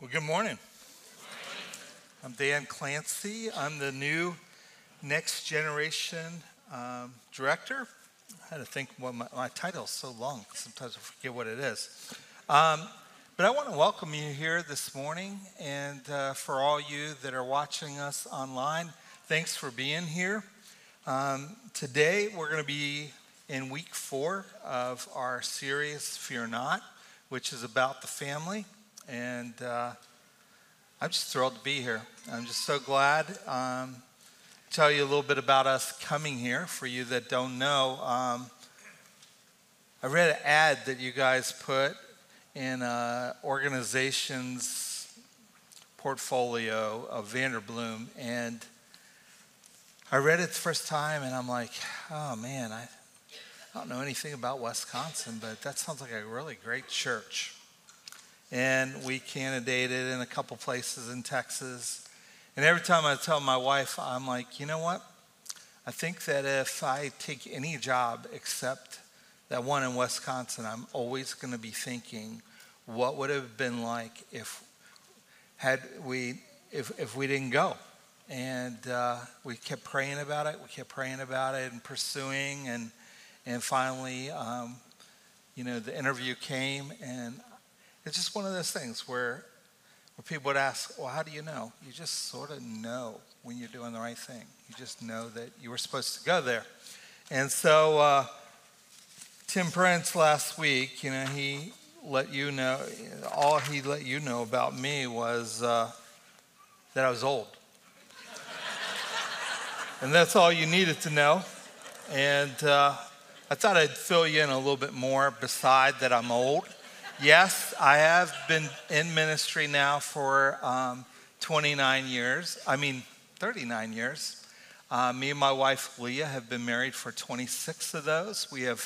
Well, good morning. I'm Dan Clancy. I'm the new Next Generation um, Director. I had to think, well, my, my title is so long, sometimes I forget what it is. Um, but I want to welcome you here this morning, and uh, for all you that are watching us online, thanks for being here. Um, today, we're going to be in week four of our series, Fear Not, which is about the family. And uh, I'm just thrilled to be here. I'm just so glad. Um, tell you a little bit about us coming here for you that don't know. Um, I read an ad that you guys put in an organization's portfolio of Vanderbloemen, and I read it the first time, and I'm like, oh man, I, I don't know anything about Wisconsin, but that sounds like a really great church and we candidated in a couple places in Texas. And every time I tell my wife, I'm like, you know what? I think that if I take any job except that one in Wisconsin, I'm always going to be thinking, what would it have been like if had we if if we didn't go? And uh, we kept praying about it. We kept praying about it and pursuing, and and finally, um, you know, the interview came, and it's just one of those things where, where people would ask, well, how do you know? You just sort of know when you're doing the right thing. You just know that you were supposed to go there. And so, uh, Tim Prince last week, you know, he let you know, all he let you know about me was uh, that I was old. and that's all you needed to know. And uh, I thought I'd fill you in a little bit more beside that I'm old. Yes, I have been in ministry now for um, 29 years. I mean, 39 years. Uh, me and my wife Leah have been married for 26 of those. We have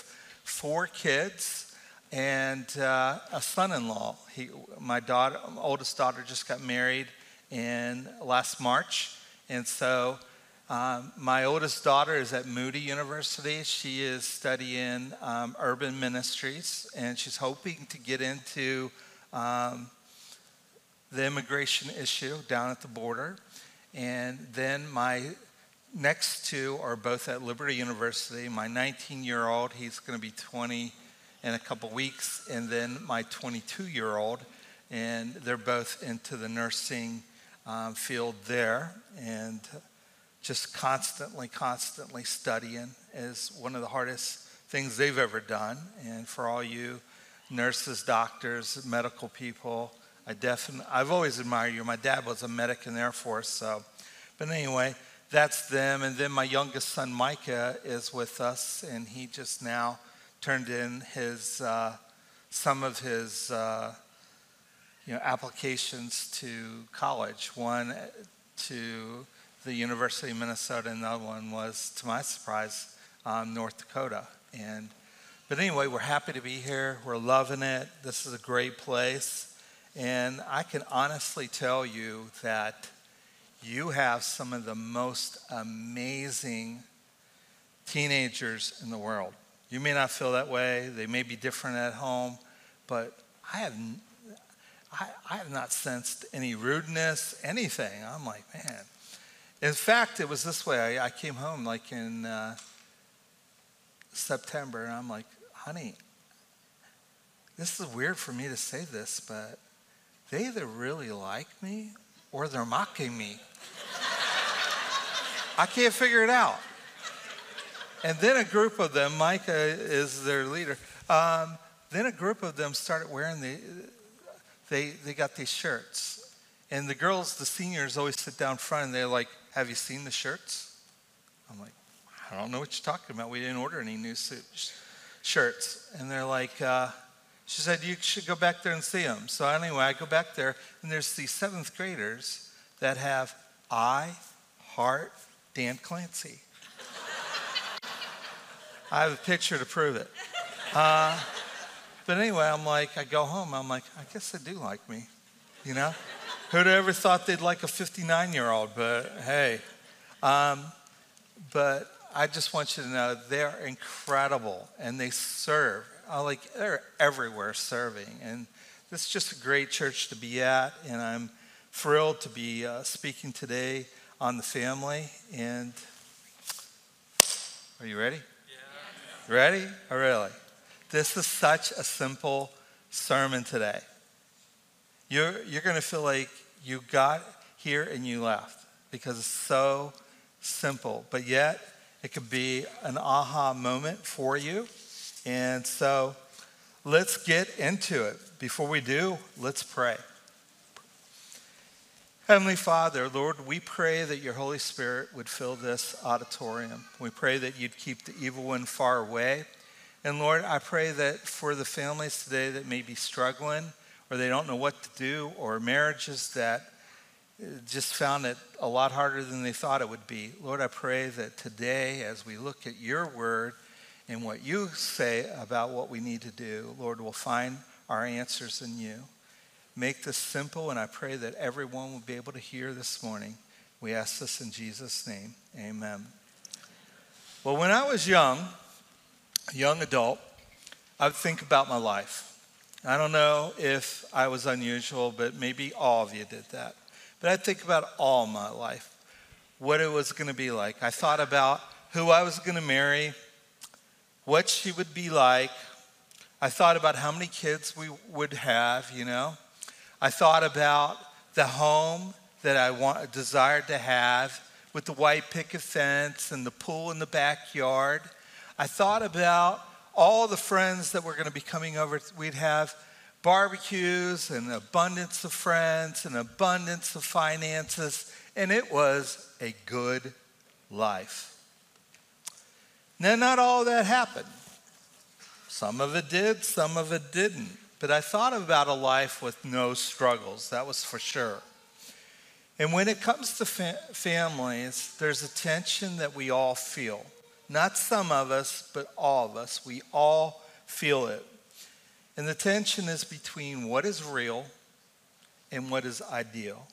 four kids and uh, a son-in-law. He, my daughter, oldest daughter, just got married in last March, and so um, my oldest daughter is at Moody University. She is studying um, urban ministries, and she's hoping to get into um, the immigration issue down at the border. And then my next two are both at Liberty University. My 19 year old, he's going to be 20 in a couple weeks, and then my 22 year old, and they're both into the nursing um, field there. And just constantly, constantly studying is one of the hardest things they've ever done. And for all you nurses, doctors, medical people, I definitely, I've always admired you. My dad was a medic in the Air Force, so. But anyway, that's them. And then my youngest son, Micah, is with us, and he just now turned in his, uh, some of his, uh, you know, applications to college. One to the University of Minnesota, and the other one was, to my surprise, um, North Dakota. And but anyway, we're happy to be here. We're loving it. This is a great place, and I can honestly tell you that you have some of the most amazing teenagers in the world. You may not feel that way. They may be different at home, but I have I, I have not sensed any rudeness, anything. I'm like, man, in fact, it was this way. I, I came home like in uh, September, and I'm like, honey, this is weird for me to say this, but they either really like me or they're mocking me. I can't figure it out. And then a group of them, Micah is their leader, um, then a group of them started wearing the, they, they got these shirts. And the girls, the seniors, always sit down front and they're like, have you seen the shirts? I'm like, I don't know what you're talking about. We didn't order any new suits, shirts. And they're like, uh, she said, you should go back there and see them. So anyway, I go back there, and there's these seventh graders that have I heart Dan Clancy. I have a picture to prove it. Uh, but anyway, I'm like, I go home, I'm like, I guess they do like me, you know? Who'd ever thought they'd like a 59 year old? But hey, um, but I just want you to know they're incredible and they serve. I like they're everywhere serving and This is just a great church to be at, and I'm thrilled to be uh, speaking today on the family. And are you ready? Yeah. Ready? Oh, really? This is such a simple sermon today. You're, you're going to feel like you got here and you left because it's so simple, but yet it could be an aha moment for you. And so let's get into it. Before we do, let's pray. Heavenly Father, Lord, we pray that your Holy Spirit would fill this auditorium. We pray that you'd keep the evil one far away. And Lord, I pray that for the families today that may be struggling or they don't know what to do, or marriages that uh, just found it a lot harder than they thought it would be. Lord, I pray that today, as we look at your word and what you say about what we need to do, Lord, we'll find our answers in you. Make this simple, and I pray that everyone will be able to hear this morning. We ask this in Jesus' name. Amen. Well, when I was young, young adult, I would think about my life. I don't know if I was unusual, but maybe all of you did that. But I think about all my life, what it was going to be like. I thought about who I was going to marry, what she would be like. I thought about how many kids we would have, you know. I thought about the home that I want, desired to have with the white picket fence and the pool in the backyard. I thought about all the friends that were going to be coming over. We'd have barbecues and abundance of friends and abundance of finances, and it was a good life. Now, not all that happened. Some of it did, some of it didn't. But I thought about a life with no struggles, that was for sure. And when it comes to fa- families, there's a tension that we all feel. Not some of us, but all of us. We all feel it. And the tension is between what is real and what is ideal.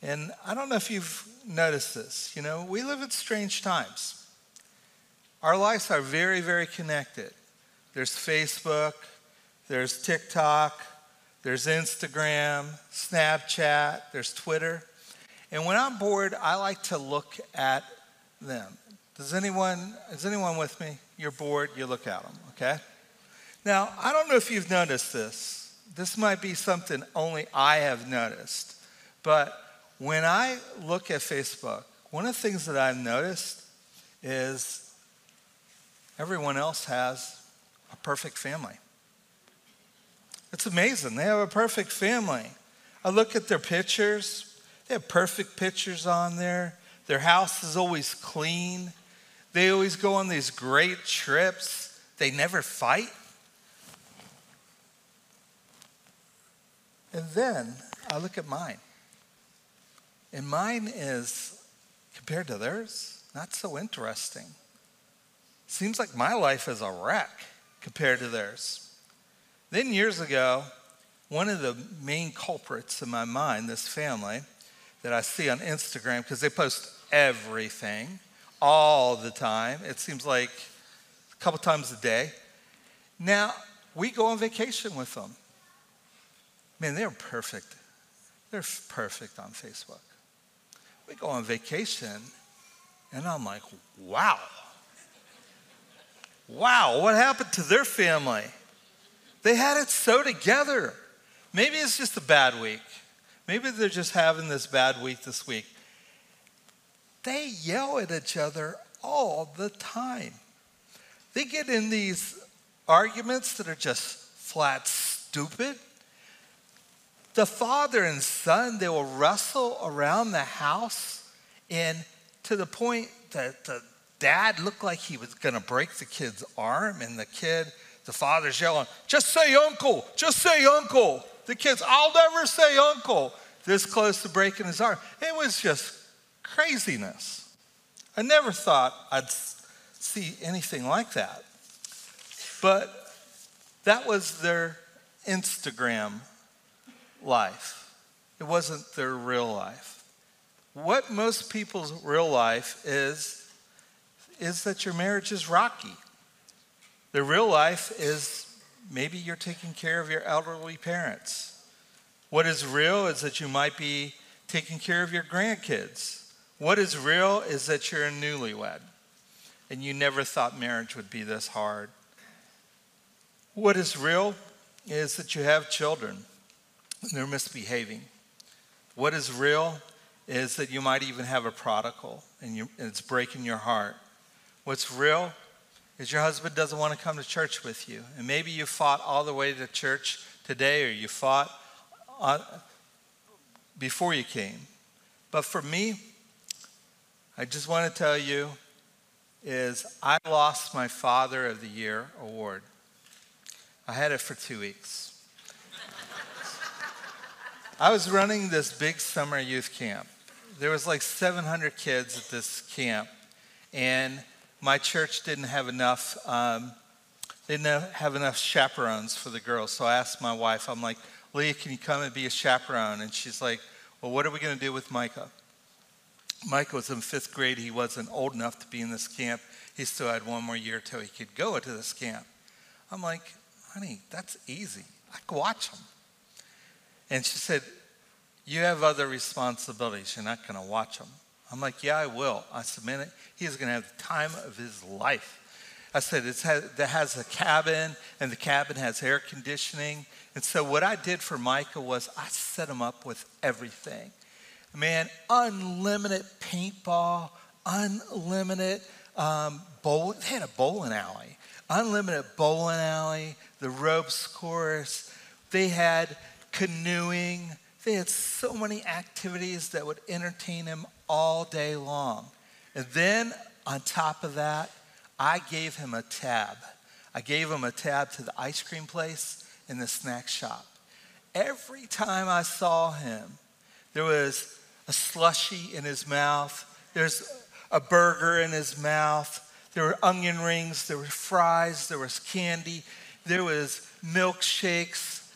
And I don't know if you've noticed this. You know, we live in strange times. Our lives are very, very connected. There's Facebook, there's TikTok, there's Instagram, Snapchat, there's Twitter. And when I'm bored, I like to look at them. Does anyone, is anyone with me? You're bored, you look at them, okay? Now, I don't know if you've noticed this. This might be something only I have noticed. But when I look at Facebook, one of the things that I've noticed is everyone else has a perfect family. It's amazing. They have a perfect family. I look at their pictures, they have perfect pictures on there. Their house is always clean. They always go on these great trips. They never fight. And then I look at mine. And mine is, compared to theirs, not so interesting. Seems like my life is a wreck compared to theirs. Then years ago, one of the main culprits in my mind, this family that I see on Instagram, because they post everything all the time, it seems like a couple times a day. Now, we go on vacation with them. Man, they're perfect. They're perfect on Facebook. We go on vacation, and I'm like, wow. Wow, what happened to their family? They had it so together. Maybe it's just a bad week. Maybe they're just having this bad week this week. They yell at each other all the time. They get in these arguments that are just flat stupid the father and son, they will wrestle around the house, and to the point that the dad looked like he was going to break the kid's arm, and the kid, the father's yelling, Just say uncle, just say uncle. The kid's, I'll never say uncle, this close to breaking his arm. It was just craziness. I never thought I'd see anything like that. But that was their Instagram life. It wasn't their real life. What most people's real life is, is that your marriage is rocky. Their real life is maybe you're taking care of your elderly parents. What is real is that you might be taking care of your grandkids. What is real is that you're a newlywed and you never thought marriage would be this hard. What is real is that you have children and they're misbehaving. What is real is that you might even have a prodigal and, you, and it's breaking your heart. What's real is your husband doesn't want to come to church with you. And maybe you fought all the way to church today or you fought on, before you came. But for me, I just want to tell you is I lost my Father of the Year award. I had it for two weeks. I was running this big summer youth camp. There was like 700 kids at this camp, and my church didn't have enough. Um, didn't have enough chaperones for the girls. So I asked my wife. I'm like, Leah, can you come and be a chaperone? And she's like, Well, what are we going to do with Micah? Micah was in fifth grade. He wasn't old enough to be in this camp. He still had one more year till he could go to this camp. I'm like, honey, that's easy. I can watch him. And she said, You have other responsibilities. You're not going to watch him. I'm like, Yeah, I will. I said, Man, he is going to have the time of his life. I said, it has a cabin, and the cabin has air conditioning. And so, what I did for Micah was I set him up with everything man, unlimited paintball, unlimited um, bowling. They had a bowling alley, unlimited bowling alley, the ropes course. They had canoeing. They had so many activities that would entertain him all day long. And then on top of that, I gave him a tab. I gave him a tab to the ice cream place and the snack shop. Every time I saw him, there was a slushy in his mouth. There's a burger in his mouth. There were onion rings. There were fries. There was candy. There was milkshakes.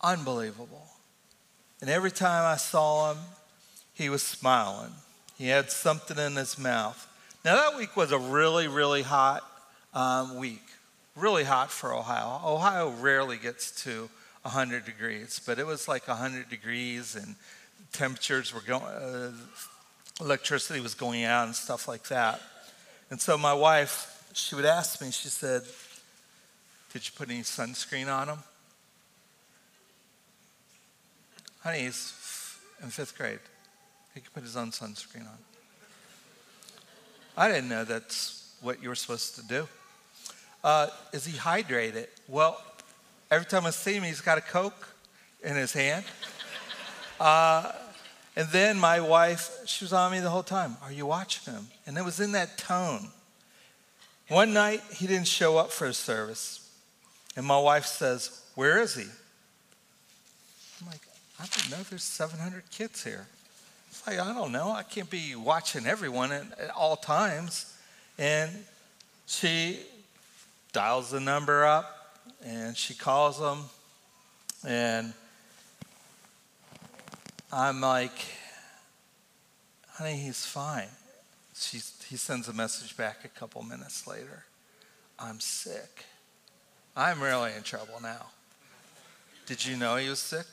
Unbelievable. And every time I saw him, he was smiling. He had something in his mouth. Now, that week was a really, really hot um, week. Really hot for Ohio. Ohio rarely gets to 100 degrees, but it was like 100 degrees and temperatures were going, uh, electricity was going out and stuff like that. And so my wife, she would ask me, she said, Did you put any sunscreen on him? Honey, he's in fifth grade. He can put his own sunscreen on. I didn't know that's what you were supposed to do. Uh, is he hydrated? Well, every time I see him, he's got a Coke in his hand. Uh, and then my wife, she was on me the whole time. Are you watching him? And it was in that tone. One night, he didn't show up for his service. And my wife says, Where is he? I'm like, I don't know. There's 700 kids here. It's like, I don't know. I can't be watching everyone at, at all times. And she dials the number up and she calls them. And I'm like, honey, he's fine. She, he sends a message back a couple minutes later. I'm sick. I'm really in trouble now. Did you know he was sick?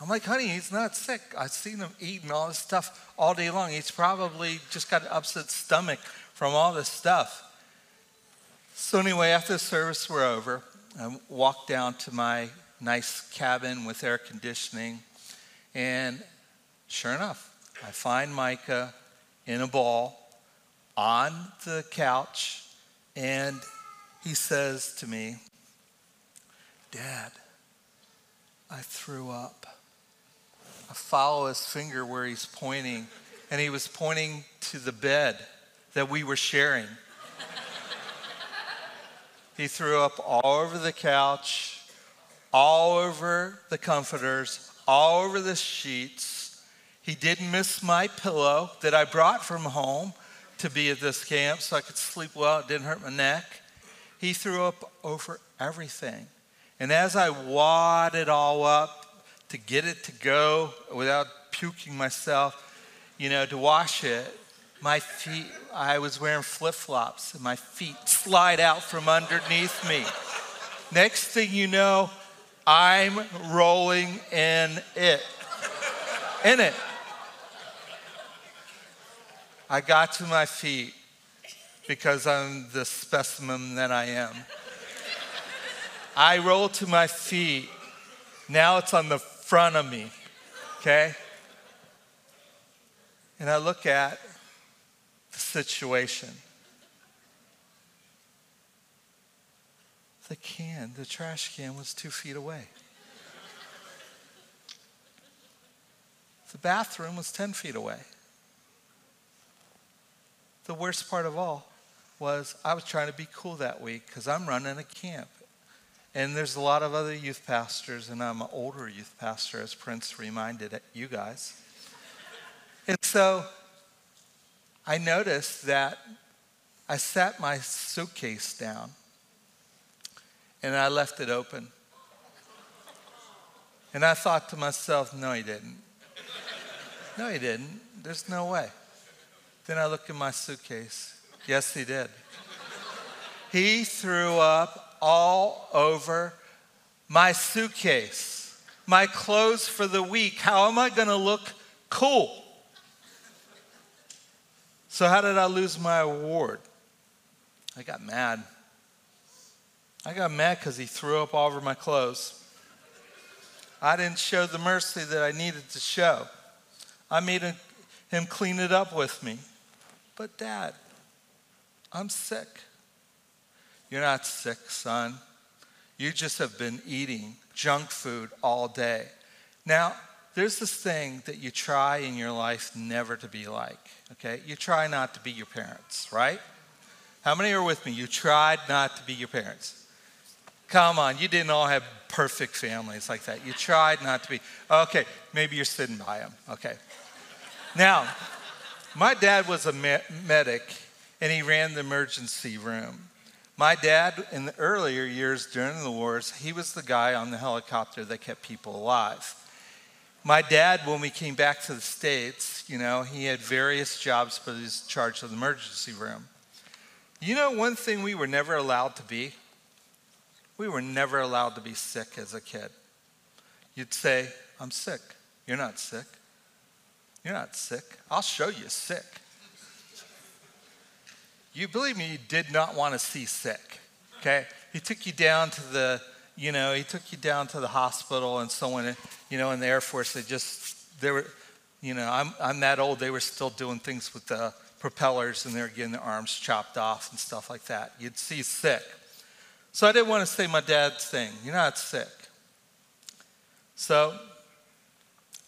I'm like, honey, he's not sick. I've seen him eating all this stuff all day long. He's probably just got an upset stomach from all this stuff. So, anyway, after the service were over, I walked down to my nice cabin with air conditioning. And sure enough, I find Micah in a ball on the couch, and he says to me, Dad, I threw up. I follow his finger where he's pointing, and he was pointing to the bed that we were sharing. he threw up all over the couch, all over the comforters, all over the sheets. He didn't miss my pillow that I brought from home to be at this camp so I could sleep well. It didn't hurt my neck. He threw up over everything. And as I wad it all up to get it to go without puking myself, you know, to wash it, my feet, I was wearing flip flops, and my feet slide out from underneath me. Next thing you know, I'm rolling in it. In it. I got to my feet because I'm the specimen that I am. I roll to my feet. Now it's on the front of me, okay? And I look at the situation. The can, the trash can was two feet away. The bathroom was 10 feet away. The worst part of all was I was trying to be cool that week because I'm running a camp. And there's a lot of other youth pastors, and I'm an older youth pastor, as Prince reminded you guys. And so I noticed that I sat my suitcase down and I left it open. And I thought to myself, no, he didn't. No, he didn't. There's no way. Then I looked in my suitcase. Yes, he did. He threw up all over my suitcase, my clothes for the week. How am I going to look cool? So, how did I lose my award? I got mad. I got mad because he threw up all over my clothes. I didn't show the mercy that I needed to show. I made him clean it up with me. But, Dad, I'm sick. You're not sick, son. You just have been eating junk food all day. Now, there's this thing that you try in your life never to be like, okay? You try not to be your parents, right? How many are with me? You tried not to be your parents. Come on, you didn't all have perfect families like that. You tried not to be. Okay, maybe you're sitting by them. Okay. Now, my dad was a me- medic and he ran the emergency room. My dad, in the earlier years during the wars, he was the guy on the helicopter that kept people alive. My dad, when we came back to the States, you know, he had various jobs, but he was charged of the emergency room. You know, one thing we were never allowed to be? We were never allowed to be sick as a kid. You'd say, I'm sick. You're not sick. You're not sick. I'll show you sick. You believe me, you did not want to see sick. Okay? He took you down to the you know, he took you down to the hospital and so on. You know, in the Air Force, they just, they were, you know, I'm, I'm that old, they were still doing things with the propellers and they were getting their arms chopped off and stuff like that. You'd see sick. So I didn't want to say my dad's thing. You're not sick. So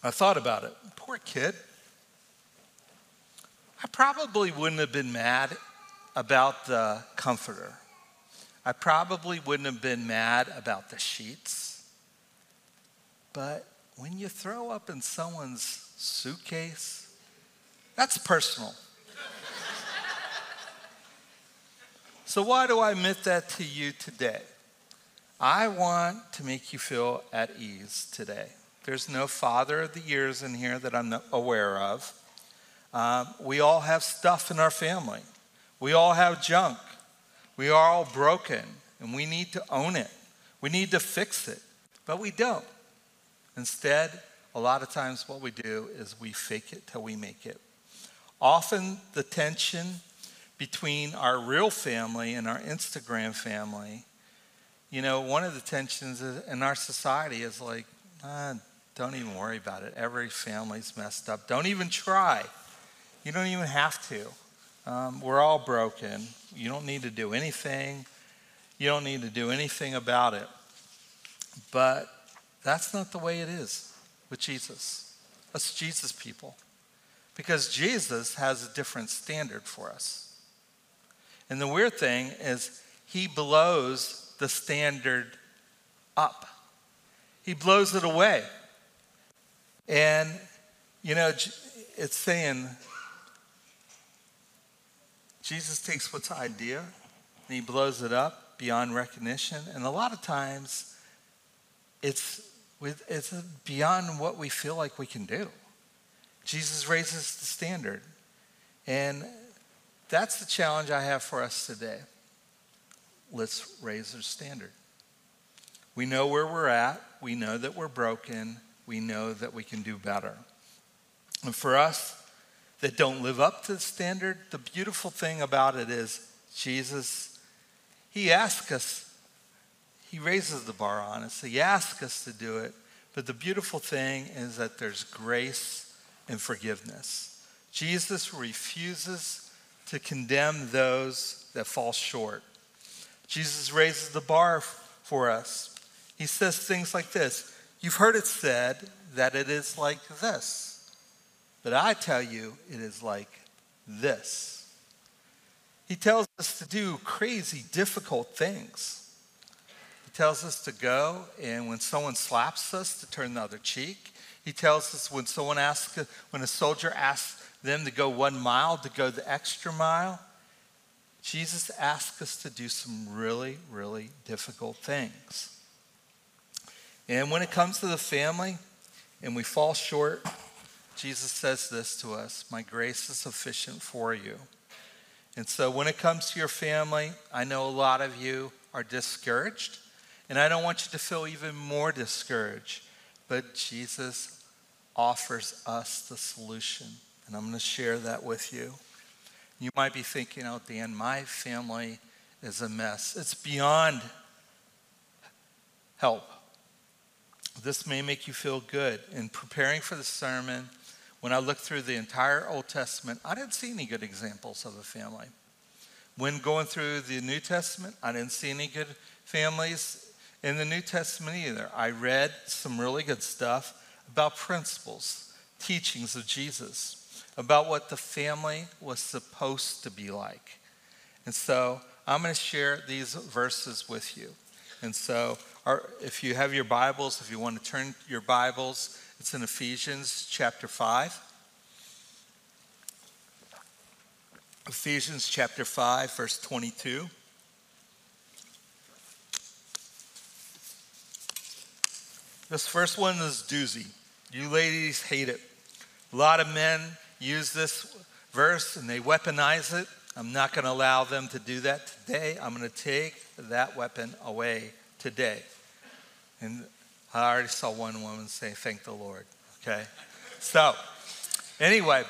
I thought about it. Poor kid. I probably wouldn't have been mad about the comforter. I probably wouldn't have been mad about the sheets. But when you throw up in someone's suitcase, that's personal. So, why do I admit that to you today? I want to make you feel at ease today. There's no father of the years in here that I'm aware of. Um, we all have stuff in our family, we all have junk. We are all broken and we need to own it. We need to fix it, but we don't. Instead, a lot of times what we do is we fake it till we make it. Often the tension between our real family and our Instagram family, you know, one of the tensions in our society is like, ah, don't even worry about it. Every family's messed up. Don't even try. You don't even have to. Um, we're all broken. You don't need to do anything. You don't need to do anything about it. But that's not the way it is with Jesus. Us Jesus people. Because Jesus has a different standard for us. And the weird thing is, he blows the standard up, he blows it away. And, you know, it's saying, Jesus takes what's idea and he blows it up beyond recognition. And a lot of times it's, with, it's beyond what we feel like we can do. Jesus raises the standard. And that's the challenge I have for us today. Let's raise our standard. We know where we're at. We know that we're broken. We know that we can do better. And for us that don't live up to the standard, the beautiful thing about it is Jesus, He asks us, He raises the bar on us. He asks us to do it. But the beautiful thing is that there's grace and forgiveness. Jesus refuses to condemn those that fall short. Jesus raises the bar for us. He says things like this You've heard it said that it is like this, but I tell you, it is like this. He tells us to do crazy, difficult things. He tells us to go, and when someone slaps us, to turn the other cheek. He tells us when someone asks, when a soldier asks them to go one mile, to go the extra mile. Jesus asks us to do some really, really difficult things. And when it comes to the family and we fall short, Jesus says this to us My grace is sufficient for you. And so when it comes to your family, I know a lot of you are discouraged, and I don't want you to feel even more discouraged. But Jesus offers us the solution, and I'm going to share that with you. You might be thinking, oh, Dan, my family is a mess. It's beyond help. This may make you feel good. In preparing for the sermon, when I looked through the entire Old Testament, I didn't see any good examples of a family. When going through the New Testament, I didn't see any good families in the New Testament either. I read some really good stuff about principles, teachings of Jesus, about what the family was supposed to be like. And so I'm going to share these verses with you. And so our, if you have your Bibles, if you want to turn your Bibles, it's in Ephesians chapter 5. Ephesians chapter 5, verse 22. This first one is doozy. You ladies hate it. A lot of men use this verse and they weaponize it. I'm not going to allow them to do that today. I'm going to take that weapon away today. And I already saw one woman say, Thank the Lord. Okay? So, anyway,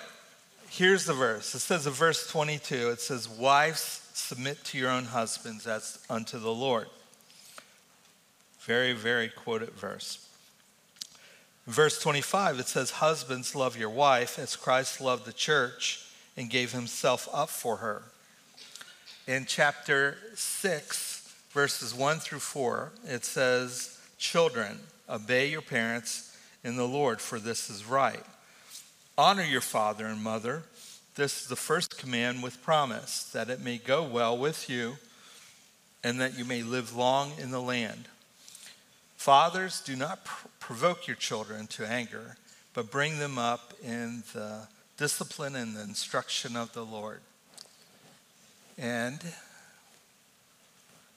here's the verse. It says in verse 22, it says, Wives, submit to your own husbands as unto the Lord. Very, very quoted verse. Verse 25, it says, Husbands, love your wife as Christ loved the church and gave himself up for her. In chapter 6, verses 1 through 4, it says, Children, obey your parents in the Lord, for this is right. Honor your father and mother. This is the first command with promise, that it may go well with you and that you may live long in the land. Fathers, do not pr- provoke your children to anger, but bring them up in the discipline and the instruction of the Lord. And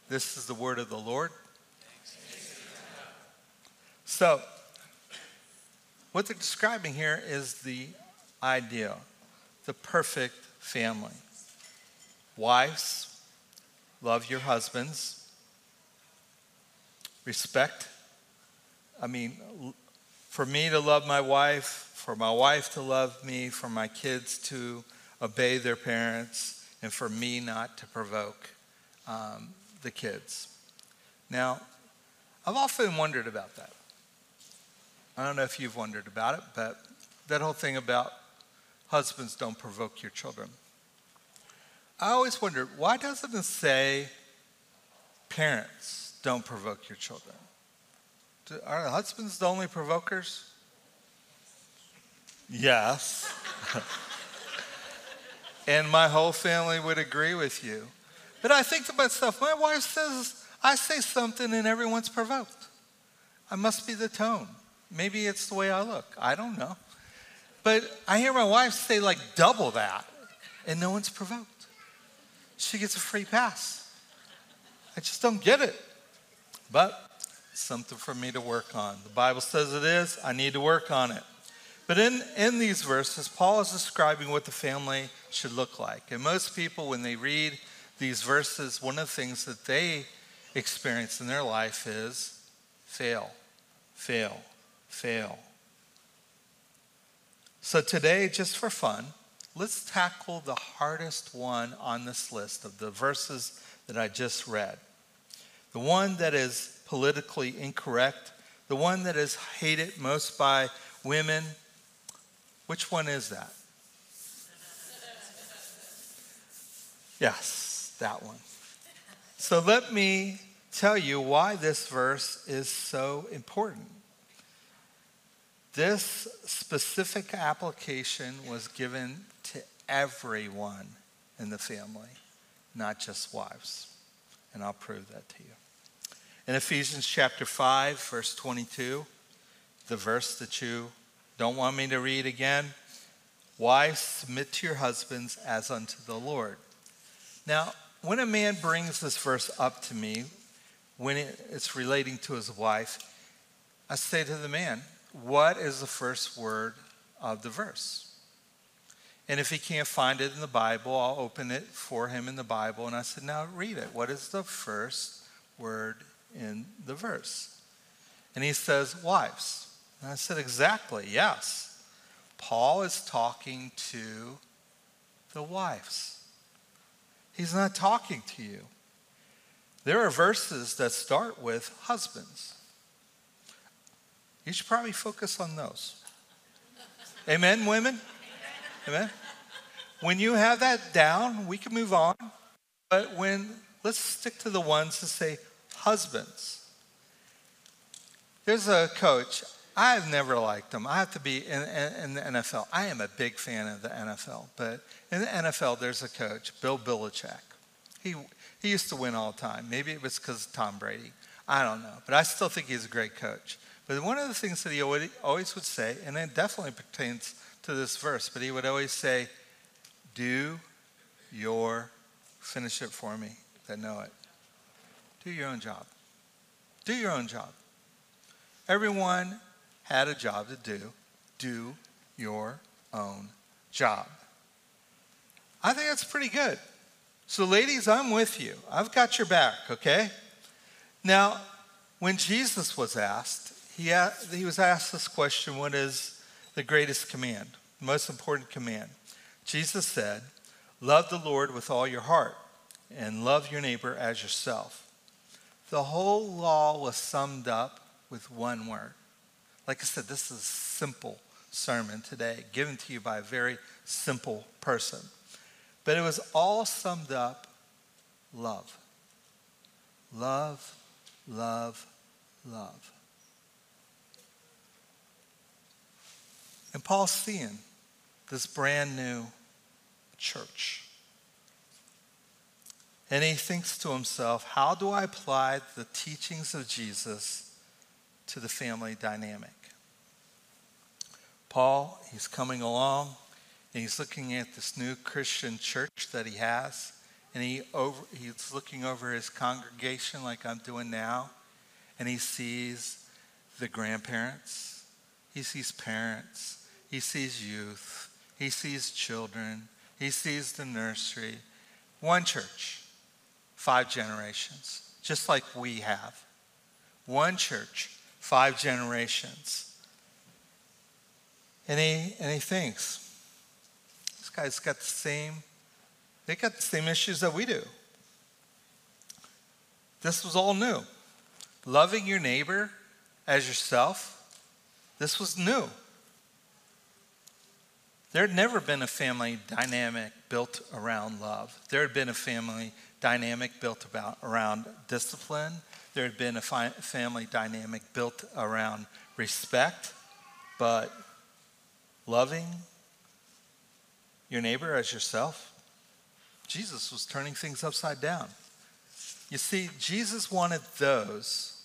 this is the word of the Lord. So, what they're describing here is the ideal, the perfect family. Wives, love your husbands. Respect. I mean, for me to love my wife, for my wife to love me, for my kids to obey their parents, and for me not to provoke um, the kids. Now, I've often wondered about that. I don't know if you've wondered about it, but that whole thing about husbands don't provoke your children. I always wondered why doesn't it say parents don't provoke your children? Are husbands the only provokers? Yes. and my whole family would agree with you. But I think to myself, my wife says, I say something and everyone's provoked. I must be the tone. Maybe it's the way I look. I don't know. But I hear my wife say like double that, and no one's provoked. She gets a free pass. I just don't get it. But something for me to work on. The Bible says it is. I need to work on it. But in, in these verses, Paul is describing what the family should look like. And most people, when they read these verses, one of the things that they experience in their life is fail, fail, fail. So today, just for fun, let's tackle the hardest one on this list of the verses that I just read. The one that is politically incorrect, the one that is hated most by women. Which one is that? Yes, that one. So let me tell you why this verse is so important. This specific application was given to everyone in the family, not just wives. And I'll prove that to you. In Ephesians chapter 5, verse 22, the verse that you don't want me to read again, wives, submit to your husbands as unto the Lord. Now, when a man brings this verse up to me, when it's relating to his wife, I say to the man, What is the first word of the verse? And if he can't find it in the Bible, I'll open it for him in the Bible. And I said, Now read it. What is the first word in the verse? And he says, Wives. And I said, Exactly, yes. Paul is talking to the wives. He's not talking to you. There are verses that start with husbands. You should probably focus on those. Amen, women? Amen? When you have that down, we can move on. But when, let's stick to the ones that say husbands. There's a coach, I've never liked him. I have to be in, in, in, the NFL. I am a big fan of the NFL, but in the NFL, there's a coach, Bill Belichick. He, he used to win all the time. Maybe it was because of Tom Brady. I don't know, but I still think he's a great coach. But one of the things that he always would say, and it definitely pertains to this verse, but he would always say, Do your, finish it for me that know it. Do your own job. Do your own job. Everyone had a job to do. Do your own job. I think that's pretty good. So, ladies, I'm with you. I've got your back, okay? Now, when Jesus was asked, he, asked, he was asked this question What is the greatest command, the most important command? Jesus said, Love the Lord with all your heart and love your neighbor as yourself. The whole law was summed up with one word like I said, this is a simple sermon today, given to you by a very simple person. But it was all summed up love. Love, love, love. And Paul's seeing this brand new church. And he thinks to himself, how do I apply the teachings of Jesus to the family dynamic? Paul, he's coming along and he's looking at this new Christian church that he has. And he over, he's looking over his congregation like I'm doing now. And he sees the grandparents, he sees parents, he sees youth, he sees children, he sees the nursery. One church, five generations, just like we have. One church, five generations. And he, and he thinks, this guy's got the same, they got the same issues that we do. This was all new. Loving your neighbor as yourself, this was new. There had never been a family dynamic built around love. There had been a family dynamic built about, around discipline. There had been a fi- family dynamic built around respect, but loving your neighbor as yourself, Jesus was turning things upside down. You see, Jesus wanted those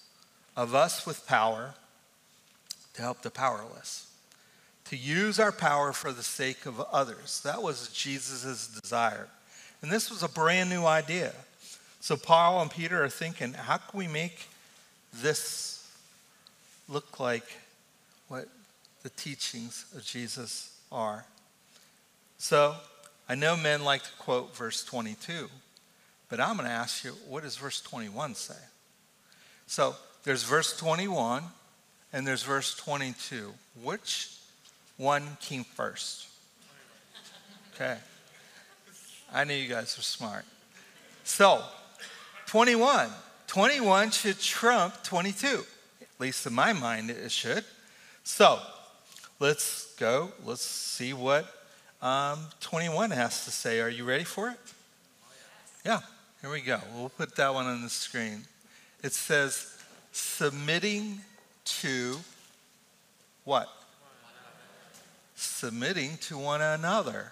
of us with power to help the powerless, to use our power for the sake of others. That was Jesus' desire. And this was a brand new idea. So Paul and Peter are thinking, how can we make this look like what the teachings of Jesus are. So, I know men like to quote verse 22, but I'm going to ask you, what does verse 21 say? So, there's verse 21 and there's verse 22. Which one came first? Okay. I knew you guys were smart. So, 21. 21 should trump 22. At least in my mind, it should. So, let's go. Let's see what um, 21 has to say. Are you ready for it? Yeah, here we go. We'll put that one on the screen. It says, submitting to what? Submitting to one another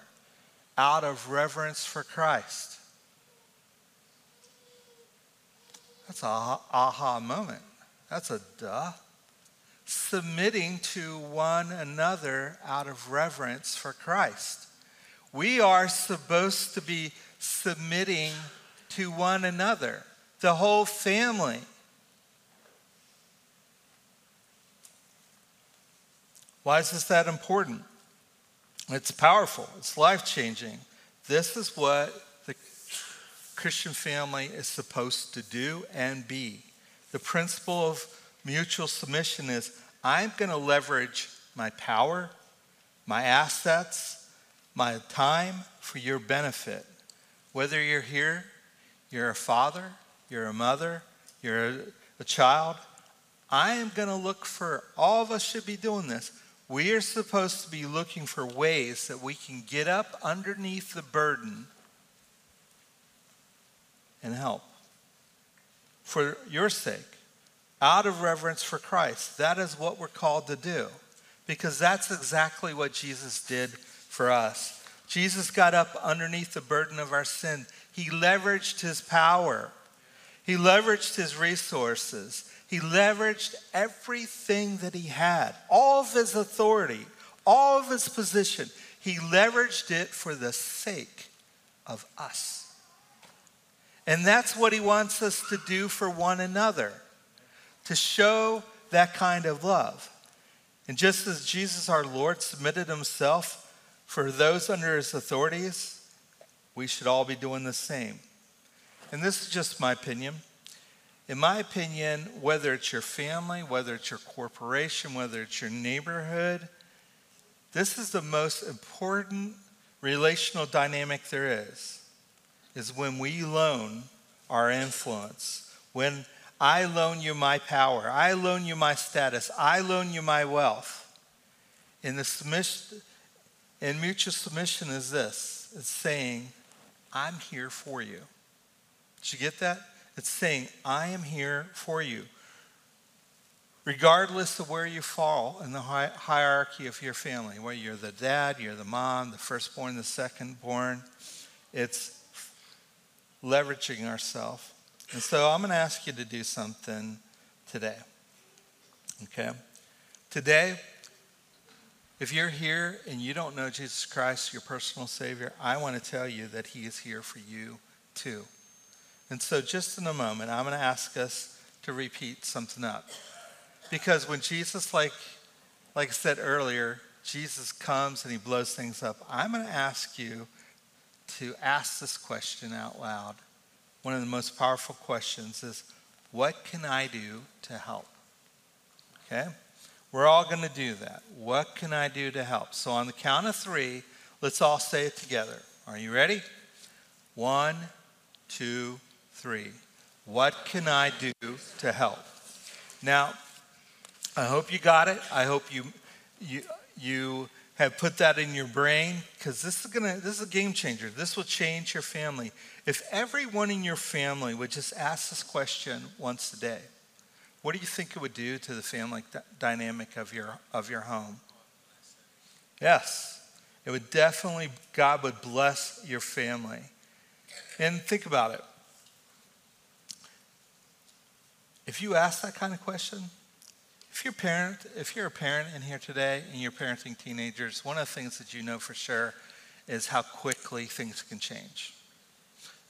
out of reverence for Christ. That's a aha moment. That's a duh. Submitting to one another out of reverence for Christ. We are supposed to be submitting to one another, the whole family. Why is this that important? It's powerful, it's life changing. This is what the Christian family is supposed to do and be. The principle of mutual submission is I'm going to leverage my power, my assets, my time for your benefit. Whether you're here, you're a father, you're a mother, you're a, child, I am going to look for, all of us should be doing this. We are supposed to be looking for ways that we can get up underneath the burden and help. For your sake, out of reverence for Christ. That is what we're called to do because that's exactly what Jesus did for us. Jesus got up underneath the burden of our sin. He leveraged his power, he leveraged his resources, he leveraged everything that he had, all of his authority, all of his position. He leveraged it for the sake of us. And that's what he wants us to do for one another, to show that kind of love. And just as Jesus our Lord submitted himself for those under his authorities, we should all be doing the same. And this is just my opinion. In my opinion, whether it's your family, whether it's your corporation, whether it's your neighborhood, this is the most important relational dynamic there is. Is when we loan our influence. When I loan you my power, I loan you my status, I loan you my wealth. In the submission, in mutual submission is this. It's saying, I'm here for you. Did you get that? It's saying, I am here for you. Regardless of where you fall in the hi- hierarchy of your family, whether you're the dad, you're the mom, the firstborn, the secondborn, it's leveraging ourselves. And so I'm going to ask you to do something today. Okay? Today, if you're here and you don't know Jesus Christ, your personal Savior, I want to tell you that He is here for you too. And so, just in a moment, I'm going to ask us to repeat something up. Because when Jesus, like, like I said earlier, Jesus comes and he blows things up, I'm going to ask you to ask this question out loud. One of the most powerful questions is what can I do to help? Okay? We're all going to do that. What can I do to help? So, on the count of three, let's all say it together. Are you ready? One, two, three. What can I do to help? Now, I hope you got it. I hope you you you have put that in your brain because this is gonna this is a game changer. This will change your family. If everyone in your family would just ask this question once a day, what do you think it would do to the family dynamic of your of your home? Yes, it would definitely God would bless your family. And think about it. If you ask that kind of question, if you're parent, if you're a parent in here today and you're parenting teenagers, one of the things that you know for sure is how quickly things can change.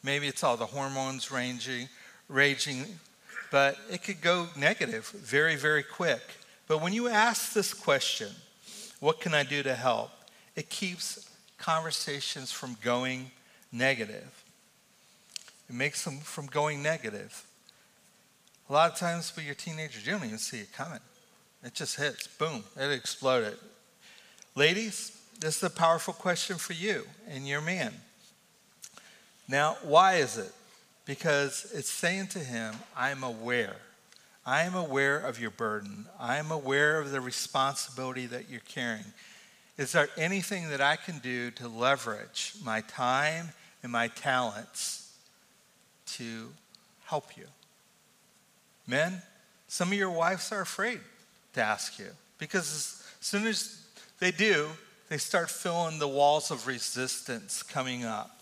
Maybe it's all the hormones ranging, raging, but it could go negative very, very quick. But when you ask this question, what can I do to help? It keeps conversations from going negative. It makes them from going negative. A lot of times with your teenagers, you don't even see it coming. It just hits, boom, it exploded. Ladies, this is a powerful question for you and your man. Now, why is it? Because it's saying to him, I'm aware. I am aware of your burden. I am aware of the responsibility that you're carrying. Is there anything that I can do to leverage my time and my talents to help you? Men, some of your wives are afraid to ask you because as soon as they do, they start feeling the walls of resistance coming up.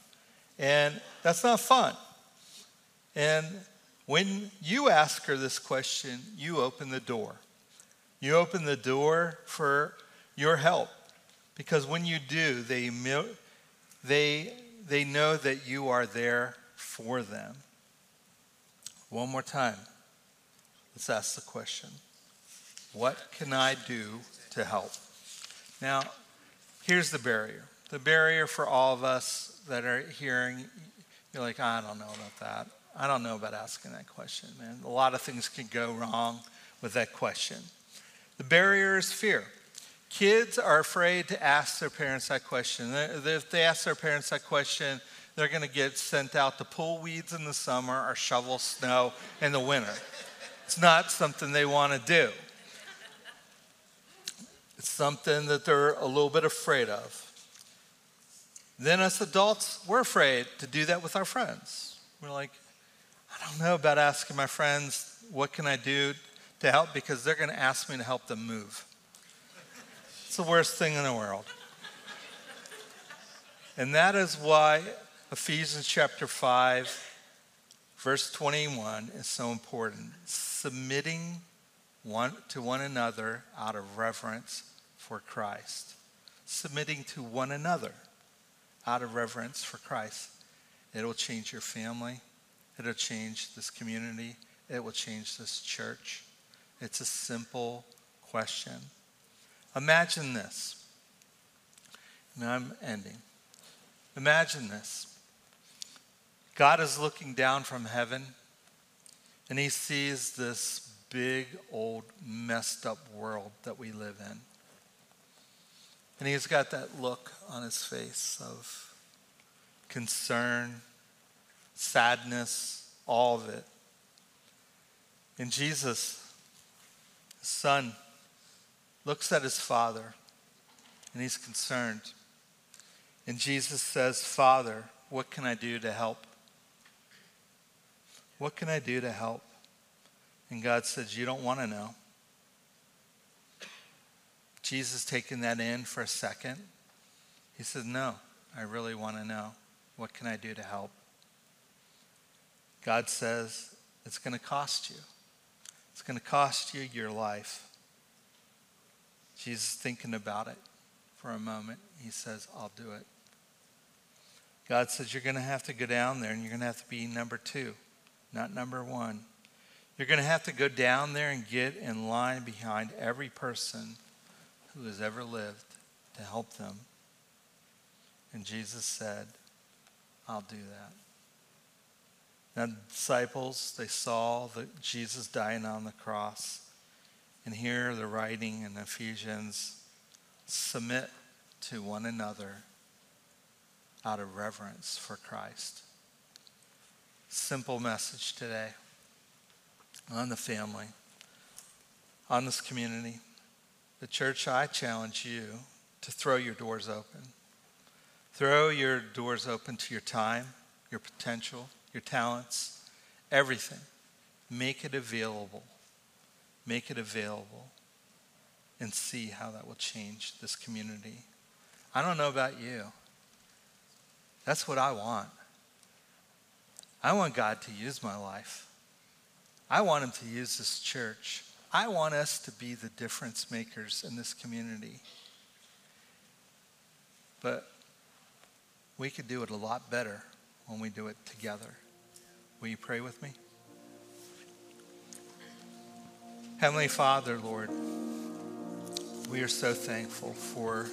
And that's not fun. And when you ask her this question, you open the door. You open the door for your help. Because when you do, they, they, they know that you are there for them. One more time. Let's ask the question What can I do to help? Now, here's the barrier. The barrier for all of us that are hearing, you're like, I don't know about that. I don't know about asking that question, man. A lot of things can go wrong with that question. The barrier is fear. Kids are afraid to ask their parents that question. If they ask their parents that question, they're going to get sent out to pull weeds in the summer or shovel snow in the winter. It's not something they want to do. It's something that they're a little bit afraid of. Then, as adults, we're afraid to do that with our friends. We're like, I don't know about asking my friends, what can I do to help? Because they're going to ask me to help them move. It's the worst thing in the world. And that is why Ephesians chapter 5, verse 21 is so important. Submitting one to one another out of reverence for Christ. Submitting to one another out of reverence for Christ. It'll change your family. It'll change this community. It will change this church. It's a simple question. Imagine this. And I'm ending. Imagine this. God is looking down from heaven and he sees this big, old, messed up world that we live in. And he's got that look on his face of concern, sadness, all of it. And Jesus, his son, looks at his father and he's concerned. And Jesus says, Father, what can I do to help? What can I do to help? And God says, You don't want to know. Jesus taking that in for a second. He says, No, I really want to know. What can I do to help? God says, It's going to cost you. It's going to cost you your life. Jesus thinking about it for a moment. He says, I'll do it. God says, You're going to have to go down there and you're going to have to be number two, not number one. You're going to have to go down there and get in line behind every person who has ever lived to help them. And Jesus said, I'll do that. Now, the disciples, they saw that Jesus dying on the cross. And here the writing in Ephesians submit to one another out of reverence for Christ. Simple message today on the family, on this community. The church, I challenge you to throw your doors open. Throw your doors open to your time, your potential, your talents, everything. Make it available Make it available and see how that will change this community. I don't know about you. That's what I want. I want God to use my life. I want Him to use this church. I want us to be the difference makers in this community. But we could do it a lot better when we do it together. Will you pray with me? Heavenly Father, Lord, we are so thankful for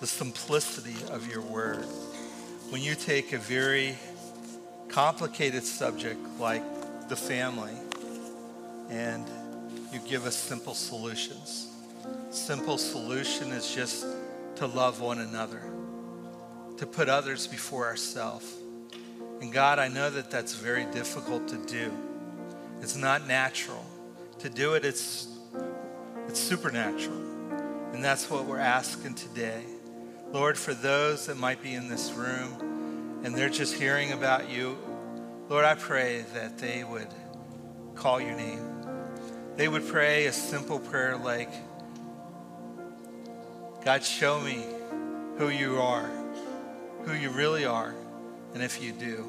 the simplicity of your word. When you take a very complicated subject like the family and you give us simple solutions. Simple solution is just to love one another, to put others before ourselves. And God, I know that that's very difficult to do. It's not natural. To do it, it's, it's supernatural. And that's what we're asking today. Lord, for those that might be in this room and they're just hearing about you, Lord, I pray that they would call your name. They would pray a simple prayer like, God, show me who you are, who you really are. And if you do,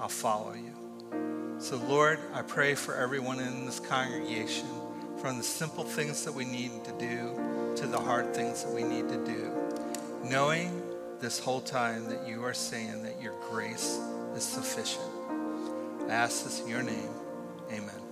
I'll follow you. So, Lord, I pray for everyone in this congregation, from the simple things that we need to do to the hard things that we need to do, knowing this whole time that you are saying that your grace is sufficient. I ask this in your name. Amen.